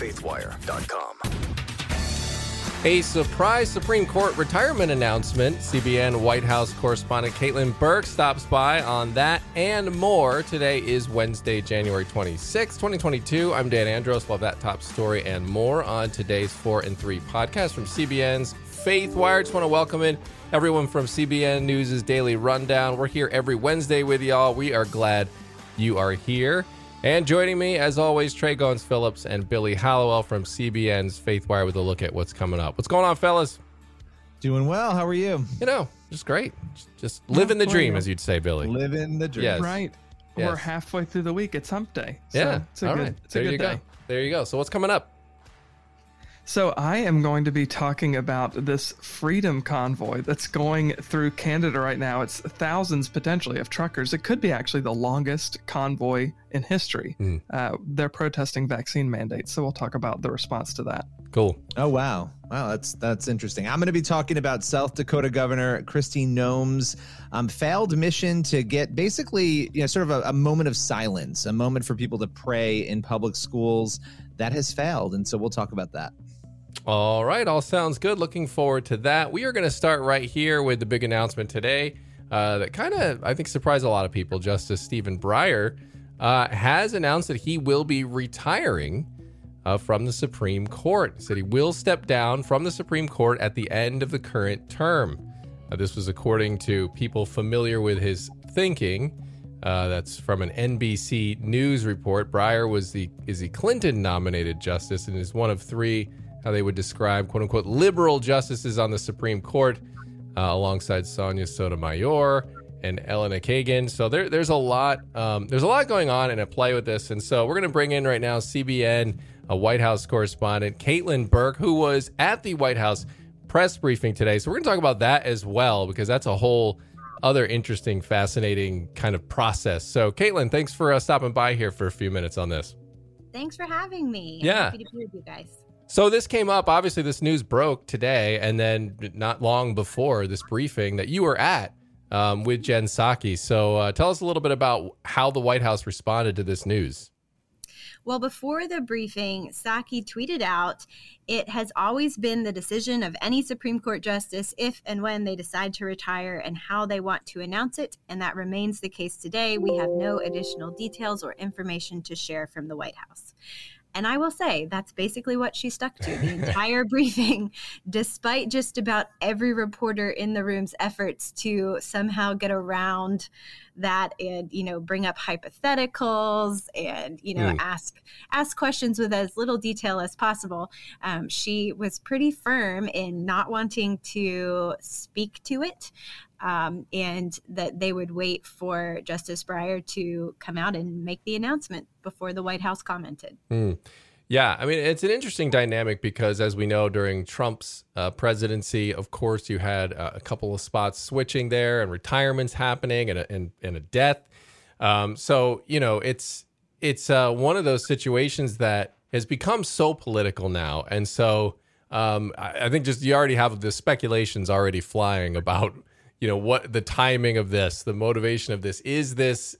faithwire.com. A surprise Supreme Court retirement announcement. CBN White House correspondent Caitlin Burke stops by on that and more. Today is Wednesday, January 26, 2022. I'm Dan Andros. Love that top story and more on today's 4 and 3 podcast from CBN's Faith Wire. Just want to welcome in everyone from CBN News' Daily Rundown. We're here every Wednesday with y'all. We are glad you are here. And joining me, as always, Tré Goins-Phillips and Billy Hallowell from CBN's Faith Wire with a look at what's coming up. What's going on, fellas? Doing well. How are you? You know, just great. Just living the dream, as you'd say, Billy. Living the dream. Yes. Right. Yes. We're halfway through the week. It's hump day. So Yeah. It's a All good, right. it's a there good you day. go. There you go. So what's coming up? So I am going to be talking about this freedom convoy that's going through Canada right now. It's thousands potentially of truckers. It could be actually the longest convoy in history. Hmm. Uh, they're protesting vaccine mandates. So we'll talk about the response to that. Cool. Oh wow, wow, that's that's interesting. I'm going to be talking about South Dakota Governor Kristi Noem's um, failed mission to get basically, you know, sort of a, a moment of silence, a moment for people to pray in public schools. That has failed, and so we'll talk about that. All right. All sounds good. Looking forward to that. We are going to start right here with the big announcement today uh, that kind of, I think, surprised a lot of people. Justice Stephen Breyer uh, has announced that he will be retiring uh, from the Supreme Court. He said he will step down from the Supreme Court at the end of the current term. Uh, this was according to people familiar with his thinking. Uh, that's from an NBC News report. Breyer was the is the Clinton nominated justice and is one of three how they would describe quote unquote liberal justices on the Supreme Court, uh, alongside Sonia Sotomayor and Elena Kagan. So there, there's a lot um, there's a lot going on and at play with this. And so we're going to bring in right now CBN a White House correspondent Caitlin Burke, who was at the White House press briefing today. So we're going to talk about that as well because that's a whole other interesting, fascinating kind of process. So Caitlin, thanks for uh, stopping by here for a few minutes on this. Thanks for having me. Yeah. happy to be with you guys. So this came up. Obviously, this news broke today, and then not long before this briefing that you were at um, with Jen Psaki. So uh, tell us a little bit about how the White House responded to this news. Well, before the briefing, Psaki tweeted out It has always been the decision of any Supreme Court justice if and when they decide to retire and how they want to announce it. And that remains the case today. We have no additional details or information to share from the White House. And I will say that's basically what she stuck to the entire briefing, despite just about every reporter in the room's efforts to somehow get around that and you know bring up hypotheticals and you know Mm. ask ask questions with as little detail as possible. Um, she was pretty firm in not wanting to speak to it. Um, and that they would wait for Justice Breyer to come out and make the announcement before the White House commented. Hmm. Yeah, I mean, it's an interesting dynamic because, as we know, during Trump's uh, presidency, of course, you had uh, a couple of spots switching there and retirements happening and a, and, and a death. Um, so, you know, it's it's uh, one of those situations that has become so political now. And so um, I, I think just you already have the speculations already flying about, you know, what the timing of this, the motivation of this. Is this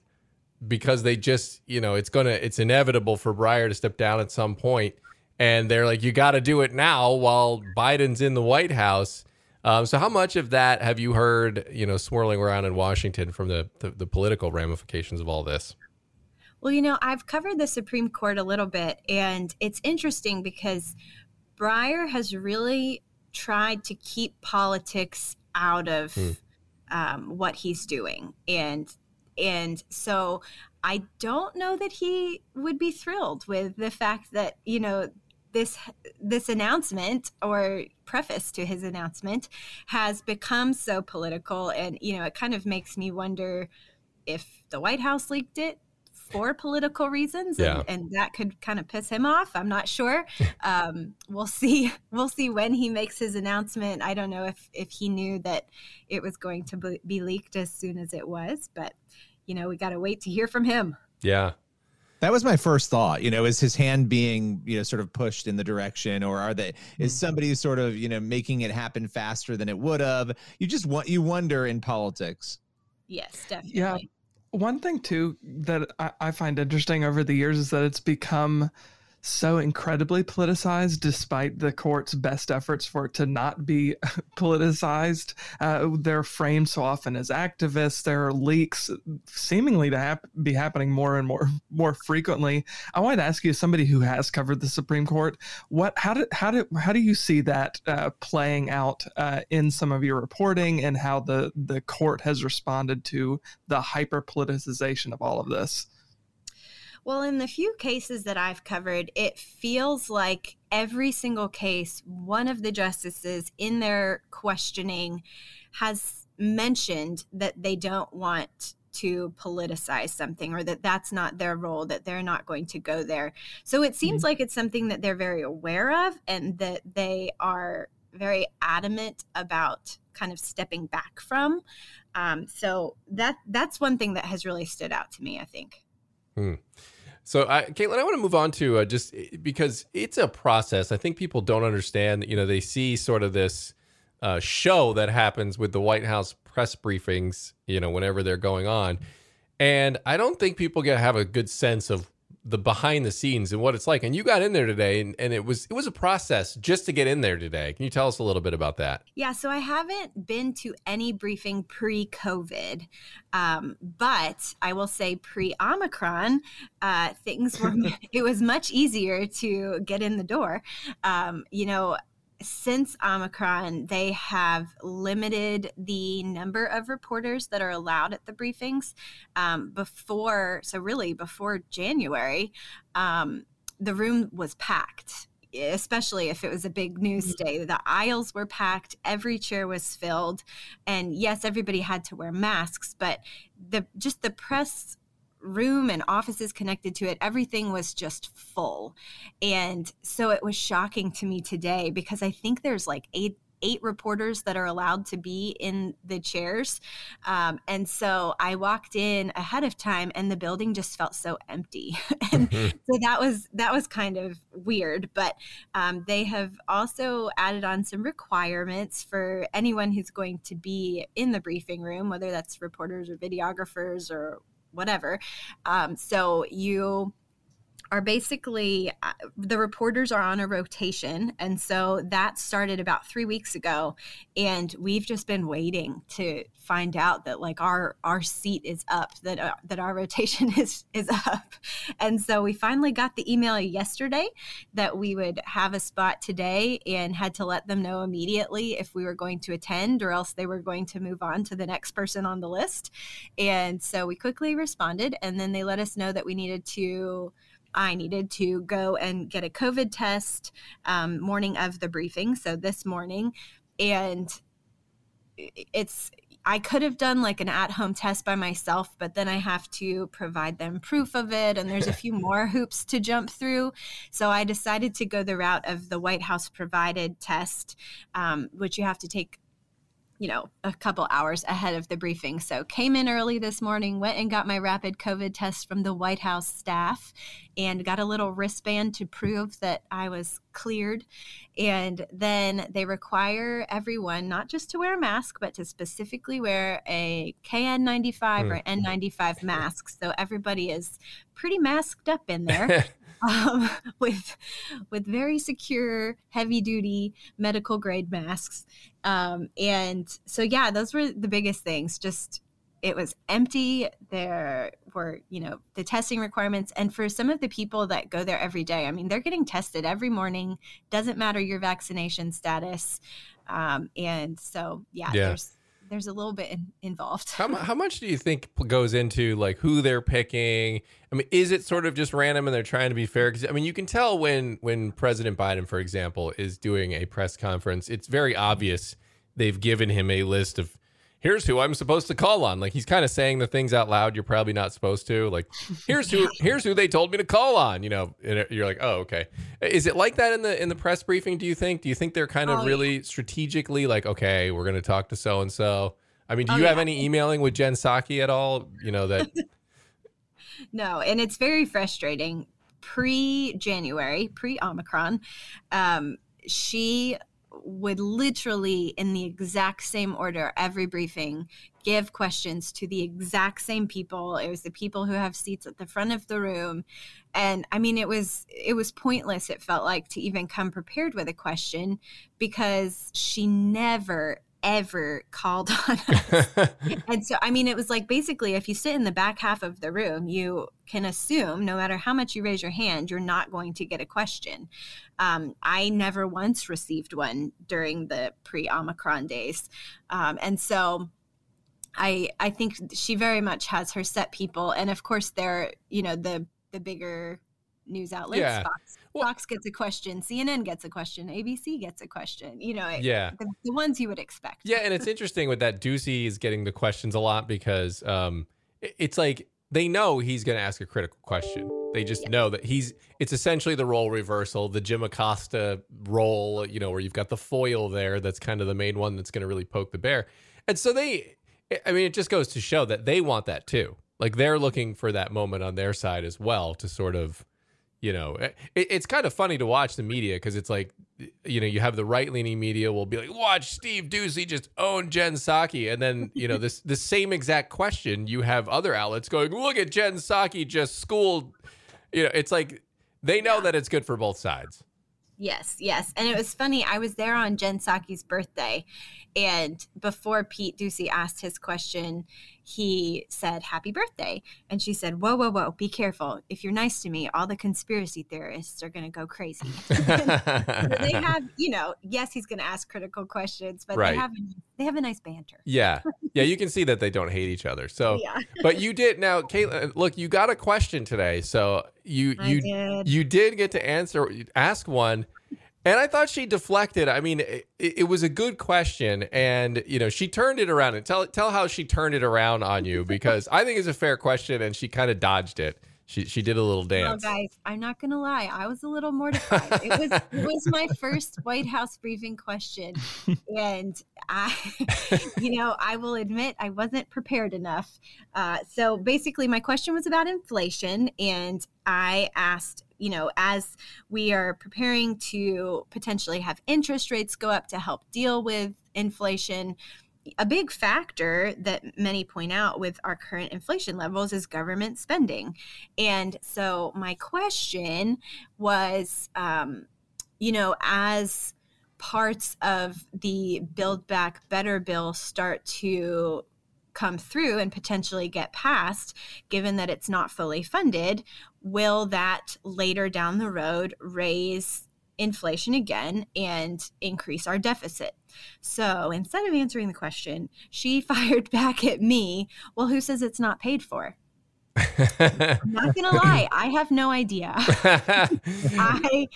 because they just, you know, it's gonna, it's inevitable for Breyer to step down at some point, and they're like, you got to do it now while Biden's in the White House. Um, so, how much of that have you heard, you know, swirling around in Washington from the the, the political ramifications of all this? Well, you know, I've covered the Supreme Court a little bit, and it's interesting because Breyer has really tried to keep politics out of Hmm. um, what he's doing, and and so I don't know that he would be thrilled with the fact that you know this this announcement or preface to his announcement has become so political, and you know, it kind of makes me wonder if the White House leaked it for political reasons Yeah. and, and that could kind of piss him off. I'm not sure. Um, we'll see we'll see when he makes his announcement. I don't know if if he knew that it was going to be- be leaked as soon as it was but you know we got to wait to hear from him Yeah, That was my first thought. You know, is his hand being, you know, sort of pushed in the direction, or are they? Is mm. somebody sort of, you know, making it happen faster than it would have? You just want you wonder in politics. yes definitely Yeah. One thing too that I, I find interesting over the years is that it's become so incredibly politicized despite the court's best efforts for it to not be politicized. Uh, they're framed so often as activists. There are leaks seemingly to hap- be happening more and more more frequently. I wanted to ask you, as somebody who has covered the Supreme Court, what how do how do how do you see that uh, playing out uh, in some of your reporting and how the the court has responded to the hyper politicization of all of this? Well, in the few cases that I've covered, it feels like every single case, one of the justices in their questioning has mentioned that they don't want to politicize something or that that's not their role, that they're not going to go there. So it seems mm-hmm. like it's something that they're very aware of and that they are very adamant about kind of stepping back from. Um, so that that's one thing that has really stood out to me, I think. Hmm. So, I, Caitlin, I want to move on to uh, just eh, because it's a process. I think people don't understand. You know, they see sort of this uh, show that happens with the White House press briefings. You know, whenever they're going on, and I don't think people get have a good sense of the behind the scenes and what it's like. And you got in there today, and, and it was it was a process just to get in there today. Can you tell us a little bit about that? Yeah, so I haven't been to any briefing pre-COVID, um, but I will say pre-Omicron, uh, things were it was much easier to get in the door. Um, you know, since Omicron, they have limited the number of reporters that are allowed at the briefings. Um, before, so really before January, um, the room was packed. Especially if it was a big news mm-hmm. day, the aisles were packed, every chair was filled, and yes, everybody had to wear masks. But the just the press room and offices connected to it everything was just full. And so it was shocking to me today because i think there's like eight eight reporters that are allowed to be in the chairs. Um, and so i walked in ahead of time and the building just felt so empty. And mm-hmm. so that was that was kind of weird. But um, they have also added on some requirements for anyone who's going to be in the briefing room whether that's reporters or videographers or whatever. Um, so you are basically uh, the reporters are on a rotation and so that started about three weeks ago and we've just been waiting to find out that like our our seat is up that uh, that our rotation is is up. And so we finally got the email yesterday that we would have a spot today and had to let them know immediately if we were going to attend or else they were going to move on to the next person on the list. And so we quickly responded and then they let us know that we needed to I needed to go and get a COVID test um, morning of the briefing. So this morning, and it's I could have done like an at home test by myself, but then I have to provide them proof of it. And there's a few more hoops to jump through. So I decided to go the route of the White House provided test, um, which you have to take you know, a couple hours ahead of the briefing. So came in early this morning, went and got my rapid COVID test from the White House staff and got a little wristband to prove that I was cleared. And then they require everyone not just to wear a mask, but to specifically wear a KN95 mm. or N95 mask. So everybody is pretty masked up in there. um, with with very secure, heavy duty medical grade masks. Um, and so, yeah, those were the biggest things. Just it was empty. There were, you know, the testing requirements. And for some of the people that go there every day, I mean, they're getting tested every morning. Doesn't matter your vaccination status. Um, and so, yeah, yeah. there's there's a little bit in, involved. how, how much do you think goes into like who they're picking? I mean, is it sort of just random and they're trying to be fair? Because I mean, you can tell when when President Biden, for example, is doing a press conference, it's very obvious they've given him a list of here's who I'm supposed to call on. Like he's kind of saying the things out loud you're probably not supposed to. Like here's who here's who they told me to call on. You know, and you're like, oh, okay. Is it like that in the in the press briefing? Do you think? Do you think they're kind of oh, really yeah. strategically like, okay, we're going to talk to so and so? I mean, do oh, you yeah. have any emailing with Jen Psaki at all? You know that. no, and it's very frustrating. Pre January, pre Omicron, um, she would literally, in the exact same order, every briefing, give questions to the exact same people. It was the people who have seats at the front of the room. And I mean, it was it was pointless. It felt like to even come prepared with a question because she never ever called on us. and so, I mean, it was like basically if you sit in the back half of the room, you can assume no matter how much you raise your hand, you're not going to get a question. Um, I never once received one during the pre Omicron days. Um, and so, I I think she very much has her set people, and of course they're you know the the bigger news outlets. Yeah. Fox, Well- Fox gets a question, CNN gets a question, ABC gets a question. You know, it- Yeah. the, the ones you would expect. Yeah, and it's interesting with that. Doocy is getting the questions a lot because um, it- it's like they know he's going to ask a critical question. They just know that he's. It's essentially the role reversal, the Jim Acosta role. You know, where you've got the foil there. That's kind of the main one that's going to really poke the bear. And so they. I mean, it just goes to show that they want that too. Like they're looking for that moment on their side as well to sort of you know eh, it, it's kind of funny to watch the media because it's like you know you have the right leaning media will be like watch steve Doocy just own jen Psaki. and then you know this the same exact question you have other outlets going look at jen Psaki just schooled you know it's like they know that it's good for both sides Yes, yes. And it was funny. I was there on Jen Psaki's birthday, and before Pete Doocy asked his question, he said, Happy birthday. And she said, Whoa, whoa, whoa, be careful. If you're nice to me, all the conspiracy theorists are going to go crazy. So they have, you know, yes, he's going to ask critical questions, but Right. they have they have a nice banter. yeah yeah you can see that they don't hate each other so yeah, but you did now Caitlin, uh, look you got a question today so you I you did. you did get to answer ask one and i thought she deflected i mean it, it was a good question and you know she turned it around and tell tell how she turned it around on you because i think it's a fair question and she kind of dodged it she she did a little Oh, dance guys, I'm not gonna lie. I was a little mortified. it was it was my first White House briefing question, and I, you know, I will admit I wasn't prepared enough. Uh, so basically, my question was about inflation, and I asked, you know, as we are preparing to potentially have interest rates go up to help deal with inflation. A big factor that many point out with our current inflation levels is government spending. And so my question was, um, you know, as parts of the Build Back Better bill start to come through and potentially get passed, given that it's not fully funded, will that later down the road raise inflation again and increase our deficit? So instead of answering the question, she fired back at me, well, who says it's not paid for? I'm not gonna lie, I have no idea. I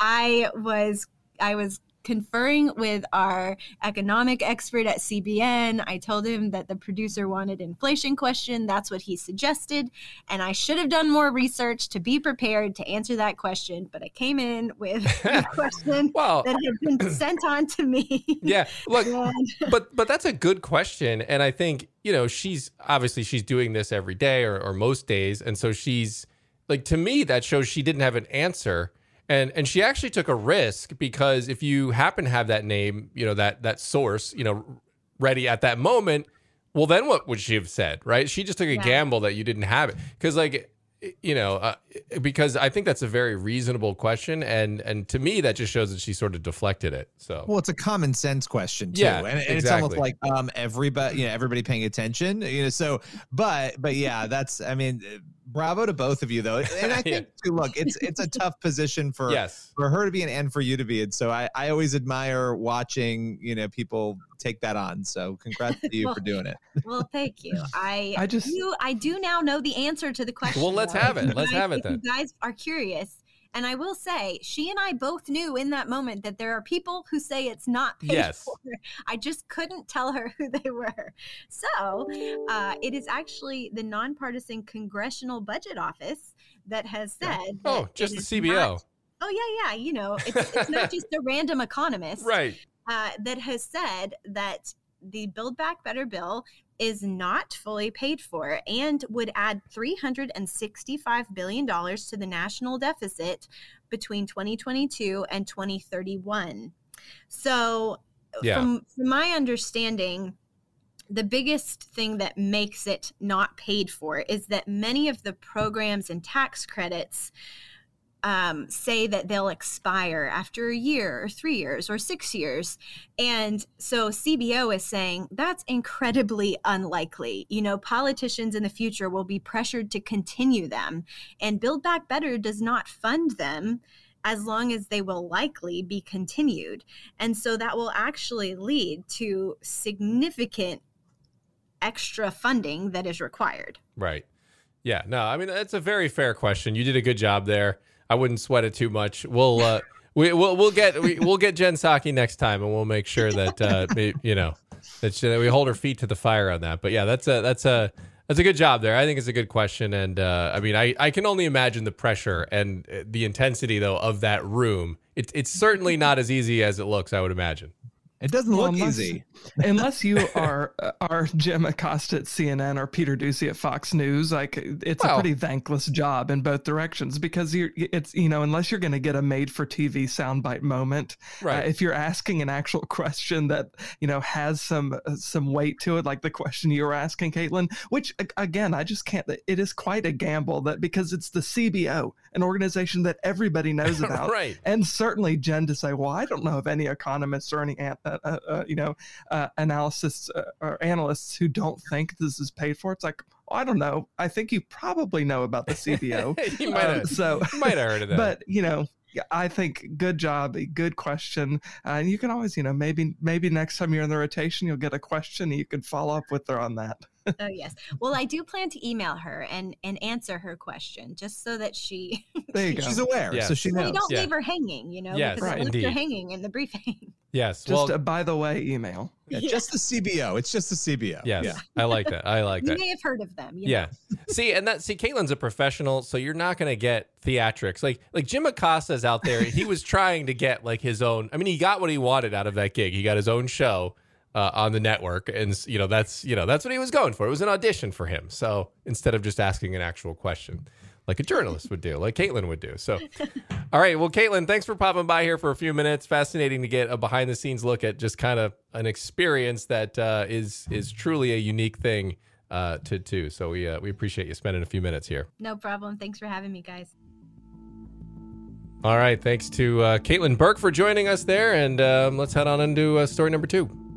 I was I was conferring with our economic expert at CBN. I told him that the producer wanted inflation question. That's what he suggested, and I should have done more research to be prepared to answer that question. But I came in with a question well that had been sent on to me. yeah look And- but but that's a good question and i think you know she's obviously she's doing this every day or, or most days and so she's like to me that shows she didn't have an answer and and she actually took a risk because if you happen to have that name you know that that source you know ready at that moment well then what would she have said right she just took a Yeah. gamble that you didn't have it because like you know uh, because i think that's a very reasonable question and and to me that just shows that she sort of deflected it so Well, it's a common sense question too, Yeah, and, and it's almost like um everybody, you know, everybody paying attention, you know. So, but but yeah, that's I mean, uh, bravo to both of you though, and I Yeah. think too. Look, it's it's a tough position for yes for her to be in and for you to be in. So I I always admire watching you know people take that on. So congrats to you Well, for doing it. Well, thank you. I I just- do. I do now know the answer to the question. Well, let's have it. Let's guys- have it then. You guys are curious, and I will say, she and I both knew in that moment that there are people who say it's not paid Yes. for. I just couldn't tell her who they were. So, uh, it is actually the nonpartisan Congressional Budget Office that has said. oh just the cbo not- oh yeah, yeah. You know, it's, it's not just a random economist right uh, that has said that the Build Back Better bill is not fully paid for and would add $365 billion to the national deficit between 2022 and 2031. So, Yeah. from, from my understanding, the biggest thing that makes it not paid for is that many of the programs and tax credits um, say that they'll expire after a year or three years or six years. And so CBO is saying that's incredibly unlikely. You know, politicians in the future will be pressured to continue them, and Build Back Better does not fund them as long as they will likely be continued. And so that will actually lead to significant extra funding that is required. Right. Yeah. No, I mean that's a very fair question. You did a good job there. I wouldn't sweat it too much. We'll uh, we we'll, we'll get we, we'll get Jen Psaki next time, and we'll make sure that uh, you know that, she, that we hold her feet to the fire on that. But yeah, that's a that's a that's a good job there. I think it's a good question, and uh, I mean, I I can only imagine the pressure and uh, the intensity though of that room. It's it's certainly not as easy as it looks. I would imagine. It doesn't Well, look unless- easy. unless you are uh, are Jim Acosta at CNN or Peter Doocy at Fox News, like it's Well- a pretty thankless job in both directions because you're it's you know unless you're going to get a made for TV soundbite moment, Right. uh, if you're asking an actual question that you know has some uh, some weight to it, like the question you were asking, Caitlin, which again I just can't. It is quite a gamble that because it's the CBO, an organization that everybody knows about, right. and certainly Jen to say, well, I don't know of any economists or any, an- uh, uh, uh, you know, uh, analysts uh, or analysts who don't think this is paid for. It's like, I don't know. I think you probably know about the CBO. you might Um, have so, you might have heard of that. but you know, I think good job, good question, uh, and you can always, you know, maybe maybe next time you're in the rotation, you'll get a question and you can follow up with her on that. Oh yes. Well, I do plan to email her and and answer her question just so that she There you go. She's aware, Yes. so she we don't Yeah. leave her hanging, you know, Yes, because right, it leaves her indeed. hanging in the briefing. yes. Just well, a by the way email. Yeah, just the CBO. It's just the CBO. yes. Yeah. I like that. I like you that. You may have heard of them. You know? Yeah. see, and that see, Caitlin's a professional, so you're not gonna get theatrics. Like like Jim Acosta's out there. he was trying to get like his own. I mean, he got what he wanted out of that gig. He got his own show uh, on the network, and you know that's you know that's what he was going for. It was an audition for him. So instead of just asking an actual question. Like a journalist would do, like Caitlin would do. So, all right. Well, Caitlin, thanks for popping by here for a few minutes. Fascinating to get a behind the scenes look at just kind of an experience that uh, is is truly a unique thing uh, to to. So we uh, we appreciate you spending a few minutes here. No problem. Thanks for having me, guys. All right, thanks to uh, Caitlin Burke for joining us there, and um, let's head on into uh, story number two.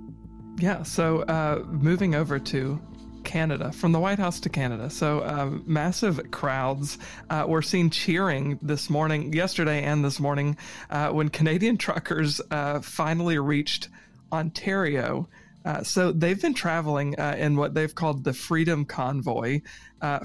Yeah, so uh, moving over to Canada, from the White House to Canada. So um, massive crowds uh, were seen cheering this morning, yesterday and this morning, uh, when Canadian truckers uh, finally reached Ontario. Uh, so they've been traveling in what they've called the Freedom Convoy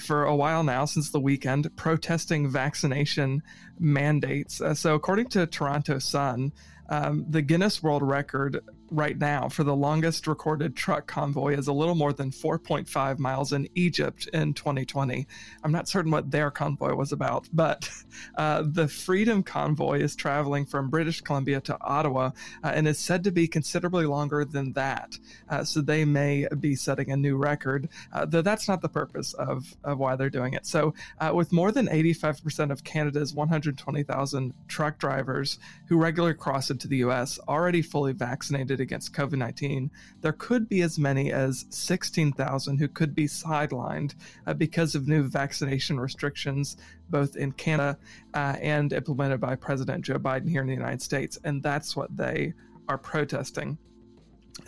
for a while now, since the weekend, protesting vaccination mandates. So according to Toronto Sun, um, the Guinness World Record right now for the longest recorded truck convoy is a little more than 4.5 miles in Egypt in 2020. I'm not certain what their convoy was about, but uh, the Freedom Convoy is traveling from British Columbia to Ottawa uh, and is said to be considerably longer than that. Uh, so they may be setting a new record, uh, though that's not the purpose of, of why they're doing it. So, uh, with more than 85% of Canada's 120,000 truck drivers who regularly cross into the U.S. already fully vaccinated against COVID 19, there could be as many as 16,000 who could be sidelined uh, because of new vaccination restrictions, both in Canada uh, and implemented by President Joe Biden here in the United States. And that's what they are protesting.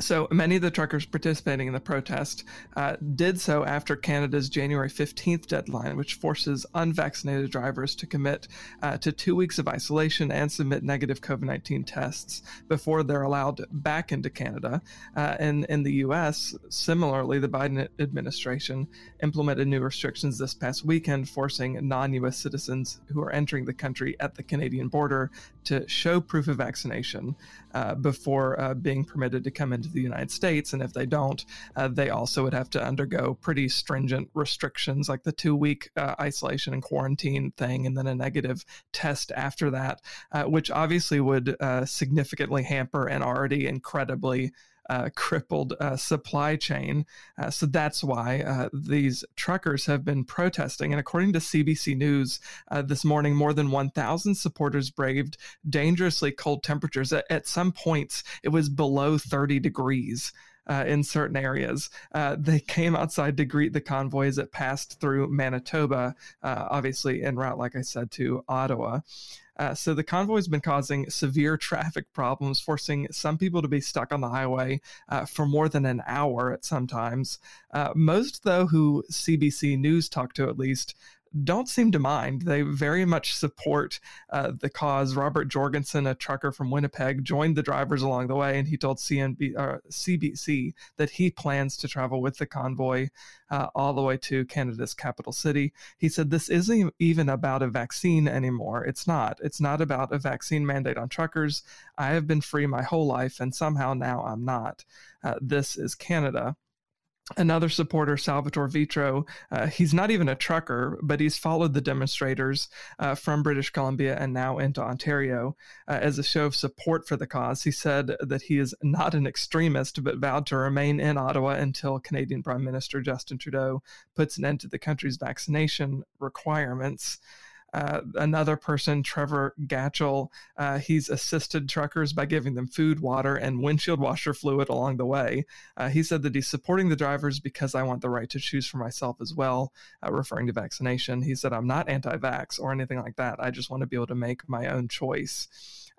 So many of the truckers participating in the protest uh, did so after Canada's January 15th deadline, which forces unvaccinated drivers to commit uh, to two weeks of isolation and submit negative COVID 19 tests before they're allowed back into Canada. Uh, and in the US, similarly, the Biden administration implemented new restrictions this past weekend, forcing non US citizens who are entering the country at the Canadian border to show proof of vaccination uh, before uh, being permitted to come into the United States. And if they don't, uh, they also would have to undergo pretty stringent restrictions, like the two week uh, isolation and quarantine thing, and then a negative test after that, uh, which obviously would uh, significantly hamper an already incredibly uh, crippled uh, supply chain. Uh, so that's why uh, these truckers have been protesting. And according to CBC News uh, this morning, more than 1,000 supporters braved dangerously cold temperatures. At, at some points, it was below 30 degrees. Uh, in certain areas. Uh, they came outside to greet the convoy as it passed through Manitoba, uh, obviously en route, like I said, to Ottawa. Uh, so the convoy has been causing severe traffic problems, forcing some people to be stuck on the highway uh, for more than an hour at sometimes. Uh, most, though, who CBC News talked to at least, don't seem to mind. They very much support uh, the cause. Robert Jorgensen, a trucker from Winnipeg, joined the drivers along the way, and he told CNB, uh, CBC that he plans to travel with the convoy uh, all the way to Canada's capital city. He said, This isn't even about a vaccine anymore. It's not. It's not about a vaccine mandate on truckers. I have been free my whole life, and somehow now I'm not. Uh, this is Canada another supporter, Salvatore Vitro, uh, he's not even a trucker, but he's followed the demonstrators uh, from British Columbia and now into Ontario uh, as a show of support for the cause. He said that he is not an extremist, but vowed to remain in Ottawa until Canadian Prime Minister Justin Trudeau puts an end to the country's vaccination requirements. Uh, another person, Trevor Gatchell, uh, he's assisted truckers by giving them food, water, and windshield washer fluid along the way. Uh, he said that he's supporting the drivers because I want the right to choose for myself as well, uh, referring to vaccination. He said, I'm not anti vax or anything like that. I just want to be able to make my own choice.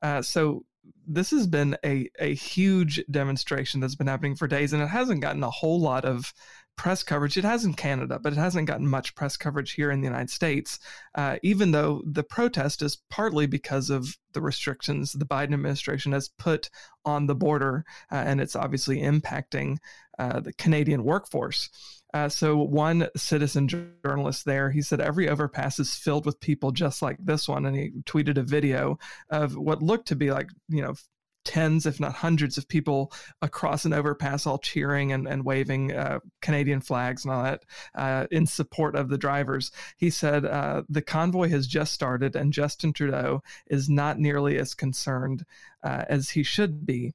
Uh, so this has been a, a huge demonstration that's been happening for days, and it hasn't gotten a whole lot of press coverage. It has in Canada, but it hasn't gotten much press coverage here in the United States, uh, even though the protest is partly because of the restrictions the Biden administration has put on the border, uh, and it's obviously impacting uh, the Canadian workforce. Uh, so one citizen journalist there, he said every overpass is filled with people just like this one, and he tweeted a video of what looked to be like you know tens, if not hundreds, of people across an overpass, all cheering and, and waving uh, Canadian flags and all that uh, in support of the drivers. He said uh, the convoy has just started, and Justin Trudeau is not nearly as concerned uh, as he should be.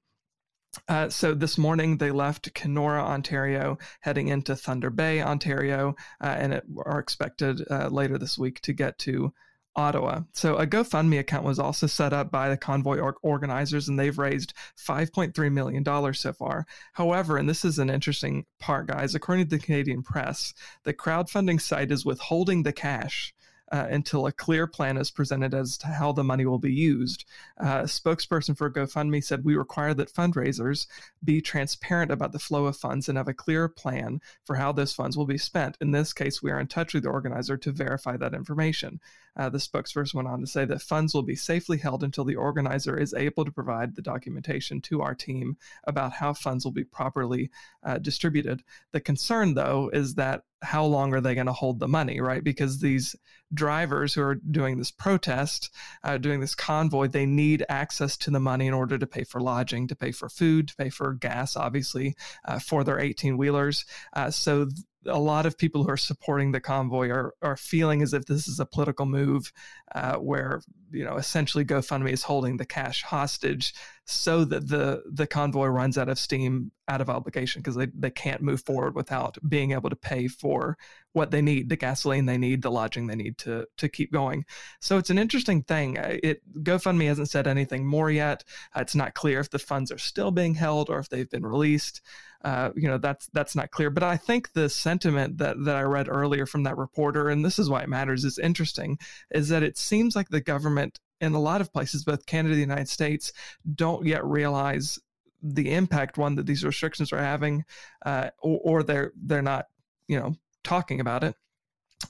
Uh, so this morning they left Kenora, Ontario, heading into Thunder Bay, Ontario, uh, and it, are expected uh, later this week to get to Ottawa. So a GoFundMe account was also set up by the convoy or- organizers, and they've raised $5.3 million so far. However, and this is an interesting part, guys, according to the Canadian press, the crowdfunding site is withholding the cash uh, until a clear plan is presented as to how the money will be used. Uh, a spokesperson for GoFundMe said, We require that fundraisers be transparent about the flow of funds and have a clear plan for how those funds will be spent. In this case, we are in touch with the organizer to verify that information. Uh, the spokesperson went on to say that funds will be safely held until the organizer is able to provide the documentation to our team about how funds will be properly uh, distributed. The concern, though, is that how long are they going to hold the money, right? Because these drivers who are doing this protest, uh, doing this convoy, they need access to the money in order to pay for lodging, to pay for food, to pay for gas, obviously, uh, for their 18 wheelers. Uh, so a lot of people who are supporting the convoy are, are feeling as if this is a political move uh, where you know essentially GoFundMe is holding the cash hostage so that the the convoy runs out of steam, out of obligation because they, they can't move forward without being able to pay for what they need, the gasoline they need, the lodging they need to to keep going. So it's an interesting thing. It GoFundMe hasn't said anything more yet. Uh, it's not clear if the funds are still being held or if they've been released. Uh, you know that's that's not clear. But I think the sentiment that that I read earlier from that reporter, and this is why it matters, is interesting, is that it seems like the government in a lot of places, both Canada and the United States, don't yet realize the impact one that these restrictions are having, uh, or, or they're they're not you know talking about it,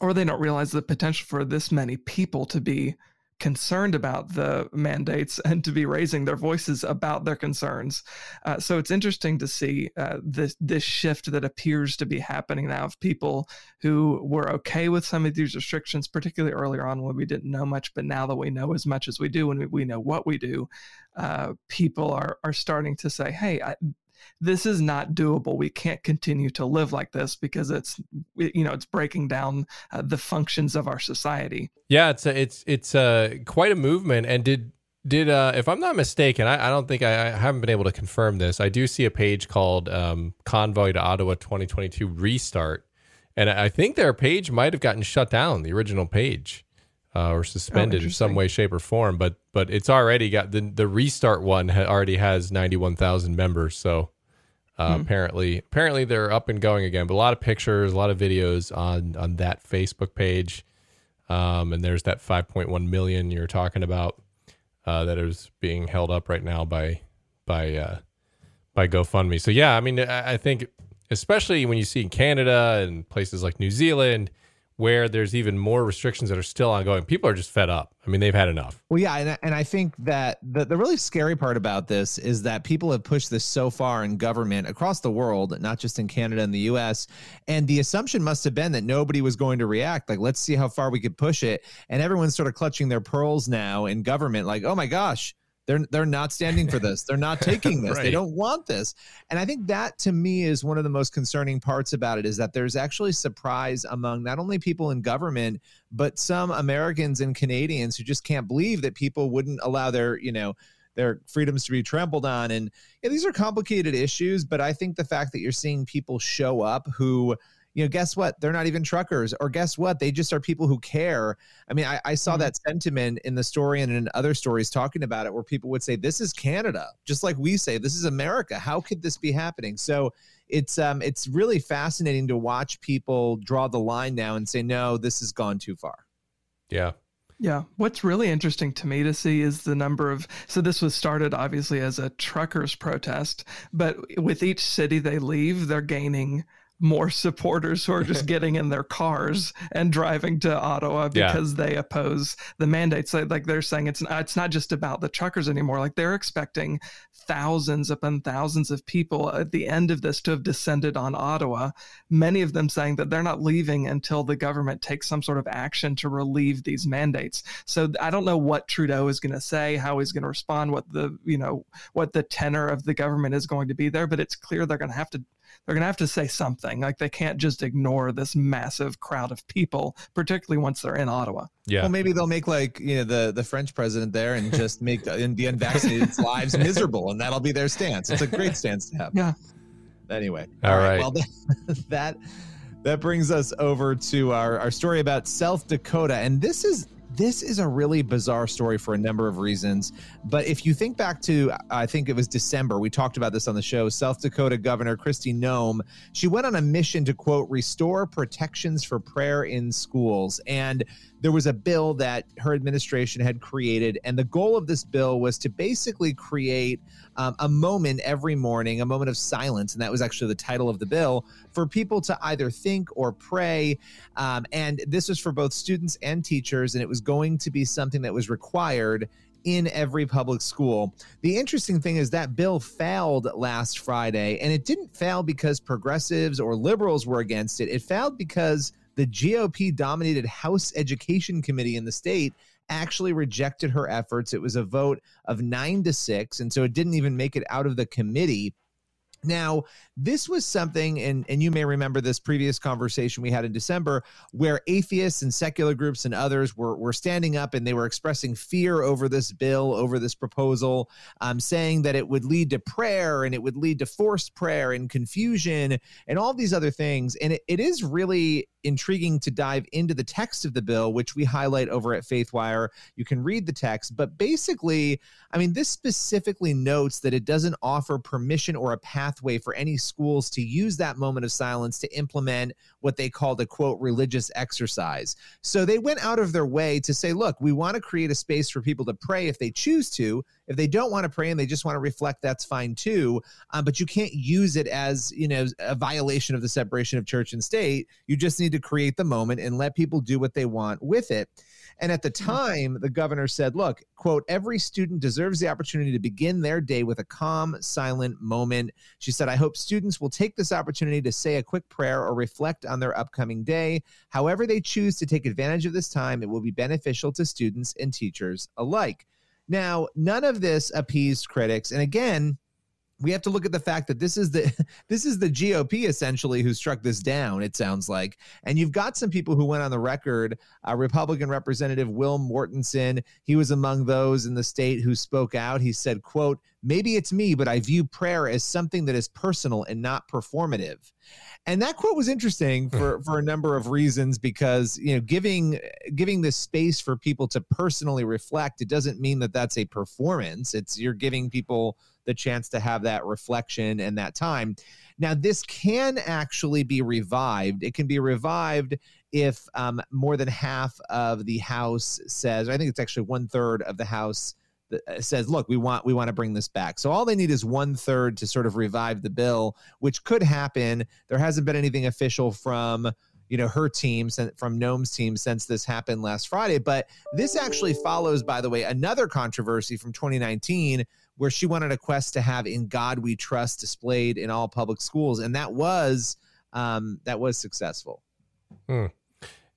or they don't realize the potential for this many people to be concerned about the mandates and to be raising their voices about their concerns. Uh, so it's interesting to see uh, this this shift that appears to be happening now of people who were okay with some of these restrictions, particularly earlier on when we didn't know much, but now that we know as much as we do and we, we know what we do, uh, people are are starting to say, "Hey, I, this is not doable. We can't continue to live like this because it's you know it's breaking down uh, the functions of our society. Yeah, it's a, it's it's uh, quite a movement. And did Did uh, if I'm not mistaken, I, I don't think I, I, haven't been able to confirm this. I do see a page called um, Convoy to Ottawa 2022 Restart, and I think their page might have gotten shut down, the original page, uh, or suspended oh, in some way, shape, or form. But but it's already got the the restart one ha- already has 91,000 members. So uh, hmm. apparently apparently they're up and going again. But a lot of pictures, a lot of videos on on that Facebook page, um, and there's that 5.1 million you're talking about uh, that is being held up right now by by uh, by GoFundMe. So yeah, I mean, I, I think especially when you see in Canada and places like New Zealand where there's even more restrictions that are still ongoing. People are just fed up. I mean, they've had enough. Well, yeah, and, and I think that the, the really scary part about this is that people have pushed this so far in government across the world, not just in Canada and the US. And the assumption must have been that nobody was going to react. Like, let's see how far we could push it. And everyone's sort of clutching their pearls now in government, like, oh my gosh, they're they're not standing for this. They're not taking this. right. They don't want this. And I think that to me is one of the most concerning parts about it is that there's actually surprise among not only people in government but some Americans and Canadians who just can't believe that people wouldn't allow their, you know, their freedoms to be trampled on and yeah, these are complicated issues, but I think the fact that you're seeing people show up who you know, guess what? They're not even truckers. Or guess what? They just are people who care. I mean, I, I saw mm-hmm. that sentiment in the story and in other stories talking about it where people would say, This is Canada, just like we say, this is America. How could this be happening? So it's um it's really fascinating to watch people draw the line now and say, No, this has gone too far. Yeah. Yeah. What's really interesting to me to see is the number of. So, this was started obviously as a truckers' protest, but with each city they leave, they're gaining more supporters who are just getting in their cars and driving to Ottawa because yeah. they oppose the mandates. Like they're saying it's not, it's not just about the truckers anymore. Like they're expecting thousands upon thousands of people at the end of this to have descended on Ottawa. Many of them saying that they're not leaving until the government takes some sort of action to relieve these mandates. So I don't know what Trudeau is going to say, how he's going to respond, what the you know what the tenor of the government is going to be there. But it's clear they're going to have to they're going to have to say something. Like they can't just ignore this massive crowd of people, particularly once they're in Ottawa. Yeah. Well, maybe they'll make like you know the the French president there and just make the, the unvaccinated's lives miserable, and that'll be their stance. It's a great stance to have. Yeah. Anyway. all, all right. right. Well, that, that that brings us over to our, our story about South Dakota. And this is this is a really bizarre story for a number of reasons. But if you think back to, I think it was December, we talked about this on the show. South Dakota Governor Kristi Noem, she went on a mission to quote, restore protections for prayer in schools. And there was a bill that her administration had created. And the goal of this bill was to basically create um, a moment every morning, a moment of silence. And that was actually the title of the bill for people to either think or pray. Um, and this was for both students and teachers. And it was going to be something that was required in every public school. The interesting thing is that bill failed last Friday, and it didn't fail because progressives or liberals were against it. It failed because the GOP dominated House Education Committee in the state actually rejected her efforts. It was a vote of nine to six, and so it didn't even make it out of the committee. Now, this was something, and, and you may remember this previous conversation we had in December, where atheists and secular groups and others were, were standing up and they were expressing fear over this bill, over this proposal, um, saying that it would lead to prayer and it would lead to forced prayer and confusion and all these other things. And it, it is really intriguing to dive into the text of the bill, which we highlight over at FaithWire. You can read the text, but basically, I mean, this specifically notes that it doesn't offer permission or a pathway for any schools to use that moment of silence to implement what they called a quote religious exercise. So they went out of their way to say, look, we want to create a space for people to pray if they choose to. If they don't want to pray and they just want to reflect, that's fine too. Um, but you can't use it as you know a violation of the separation of church and state. You just need to create the moment and let people do what they want with it. And at the mm-hmm. time, the governor said, look, quote, every student deserves the opportunity to begin their day with a calm, silent moment. She said, I hope students will take this opportunity to say a quick prayer or reflect on their upcoming day. However, they choose to take advantage of this time, it will be beneficial to students and teachers alike. Now, none of this appeased critics. And again, we have to look at the fact that this is the this is the GOP essentially who struck this down. It sounds like, and you've got some people who went on the record. Uh, Republican Representative Will Mortensen, he was among those in the state who spoke out. He said, "quote Maybe it's me, but I view prayer as something that is personal and not performative." And that quote was interesting Hmm. for for a number of reasons because you know giving giving this space for people to personally reflect it doesn't mean that that's a performance. It's you're giving people the chance to have that reflection and that time. Now, this can actually be revived. It can be revived if um, more than half of the House says, I think it's actually one third of the House uh, says, "Look, we want we want to bring this back." So all they need is one third to sort of revive the bill, which could happen. There hasn't been anything official from you know her team from Noem's team since this happened last Friday. But this actually follows, by the way, another controversy from 2019 where she wanted a quest to have "In God We Trust" displayed in all public schools, and that was um, that was successful. hmm.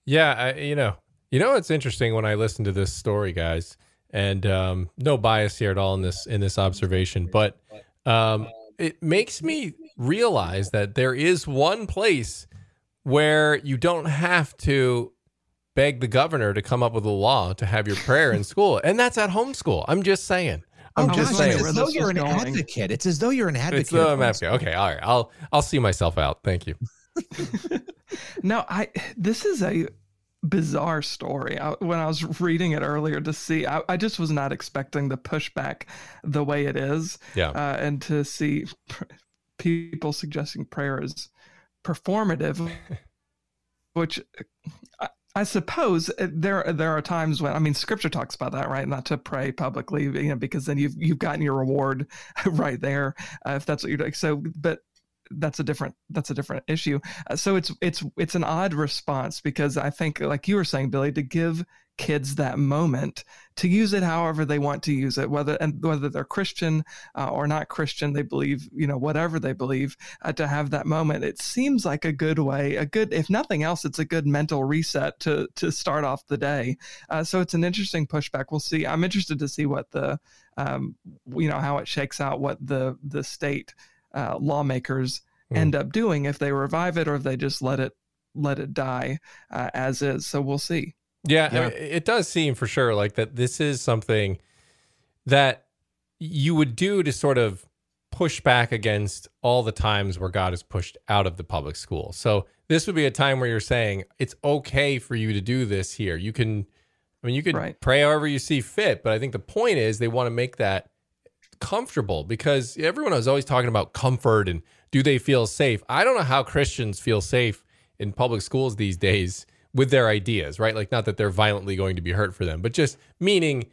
Yeah, I, you know, you know, it's interesting when I listen to this story, guys, and um, no bias here at all in this in this observation, but um, it makes me realize that there is one place where you don't have to beg the governor to come up with a law to have your prayer in school, and that's at homeschool. I'm just saying. I'm oh, just gosh, saying. it's as though you're an going. advocate. It's as though you're an advocate. It's the of map. homeschool. Okay, all right. I'll I'll see myself out. Thank you. No, I this is a bizarre story. I, when I was reading it earlier to see, I, I just was not expecting the pushback the way it is, Yeah. uh, and to see pr- people suggesting prayer is performative, which. I, I suppose uh, there there are times when I mean Scripture talks about that, right? Not to pray publicly, you know, because then you've you've gotten your reward right there uh, if that's what you're doing. So, but that's a different that's a different issue. Uh, so it's it's it's an odd response because I think, like you were saying, Billy, to give kids that moment to use it however they want to use it, whether and whether they're Christian uh, or not Christian, they believe you know whatever they believe uh, to have that moment. It seems like a good way, a good if nothing else, it's a good mental reset to to start off the day. Uh, so it's an interesting pushback. We'll see. I'm interested to see what the um, you know how it shakes out, what the the state uh, lawmakers Hmm. end up doing if they revive it or if they just let it let it die uh, as is. So we'll see. Yeah, I mean, it does seem for sure like that this is something that you would do to sort of push back against all the times where God is pushed out of the public school. So this would be a time where you're saying it's okay for you to do this here. You can I mean you could Right. pray however you see fit, but I think the point is they want to make that comfortable because everyone is always talking about comfort and do they feel safe? I don't know how Christians feel safe in public schools these days with their ideas, right? Like not that they're violently going to be hurt for them, but just meaning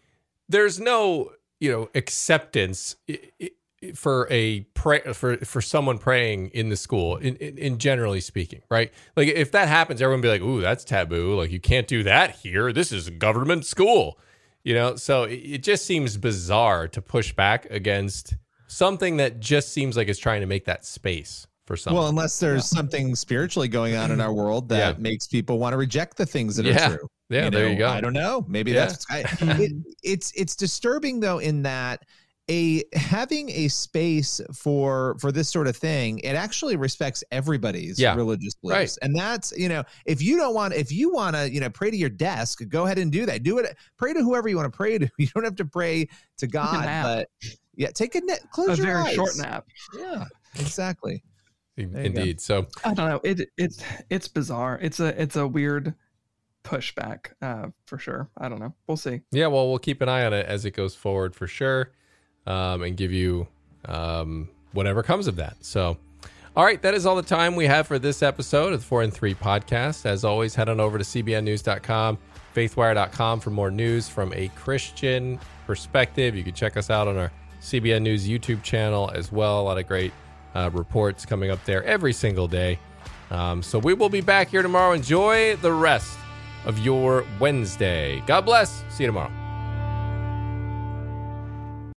there's no, you know, acceptance for a pray for for someone praying in the school in, in in generally speaking, right? Like if that happens everyone be like, "Ooh, that's taboo. Like you can't do that here. This is a government school." You know, so it, it just seems bizarre to push back against something that just seems like it's trying to make that space for someone. Well, unless there's something spiritually going on in our world that Yeah. makes people want to reject the things that Yeah. are true. yeah, there you go. I don't know. Maybe Yeah. that's I, it, it's it's disturbing though in that a having a space for for this sort of thing it actually respects everybody's Yeah. religious Right. beliefs and that's you know if you don't want if you want to you know pray to your desk go ahead and do that do it pray to whoever you want to pray to you don't have to pray to god but yeah take a net close a your very eyes short nap. yeah exactly you go. Indeed. So I don't know. It it's it's bizarre. It's a it's a weird pushback uh, for sure. I don't know. We'll see. Yeah, well, we'll keep an eye on it as it goes forward for sure, um, and give you um, whatever comes of that. So, all right, that is all the time we have for this episode of the Four and Three podcast. As always, head on over to cbnnews.com, faithwire.com for more news from a Christian perspective. You can check us out on our CBN News YouTube channel as well. A lot of great uh, reports coming up there every single day. Um, so we will be back here tomorrow. Enjoy the rest of your Wednesday. God bless. See you tomorrow.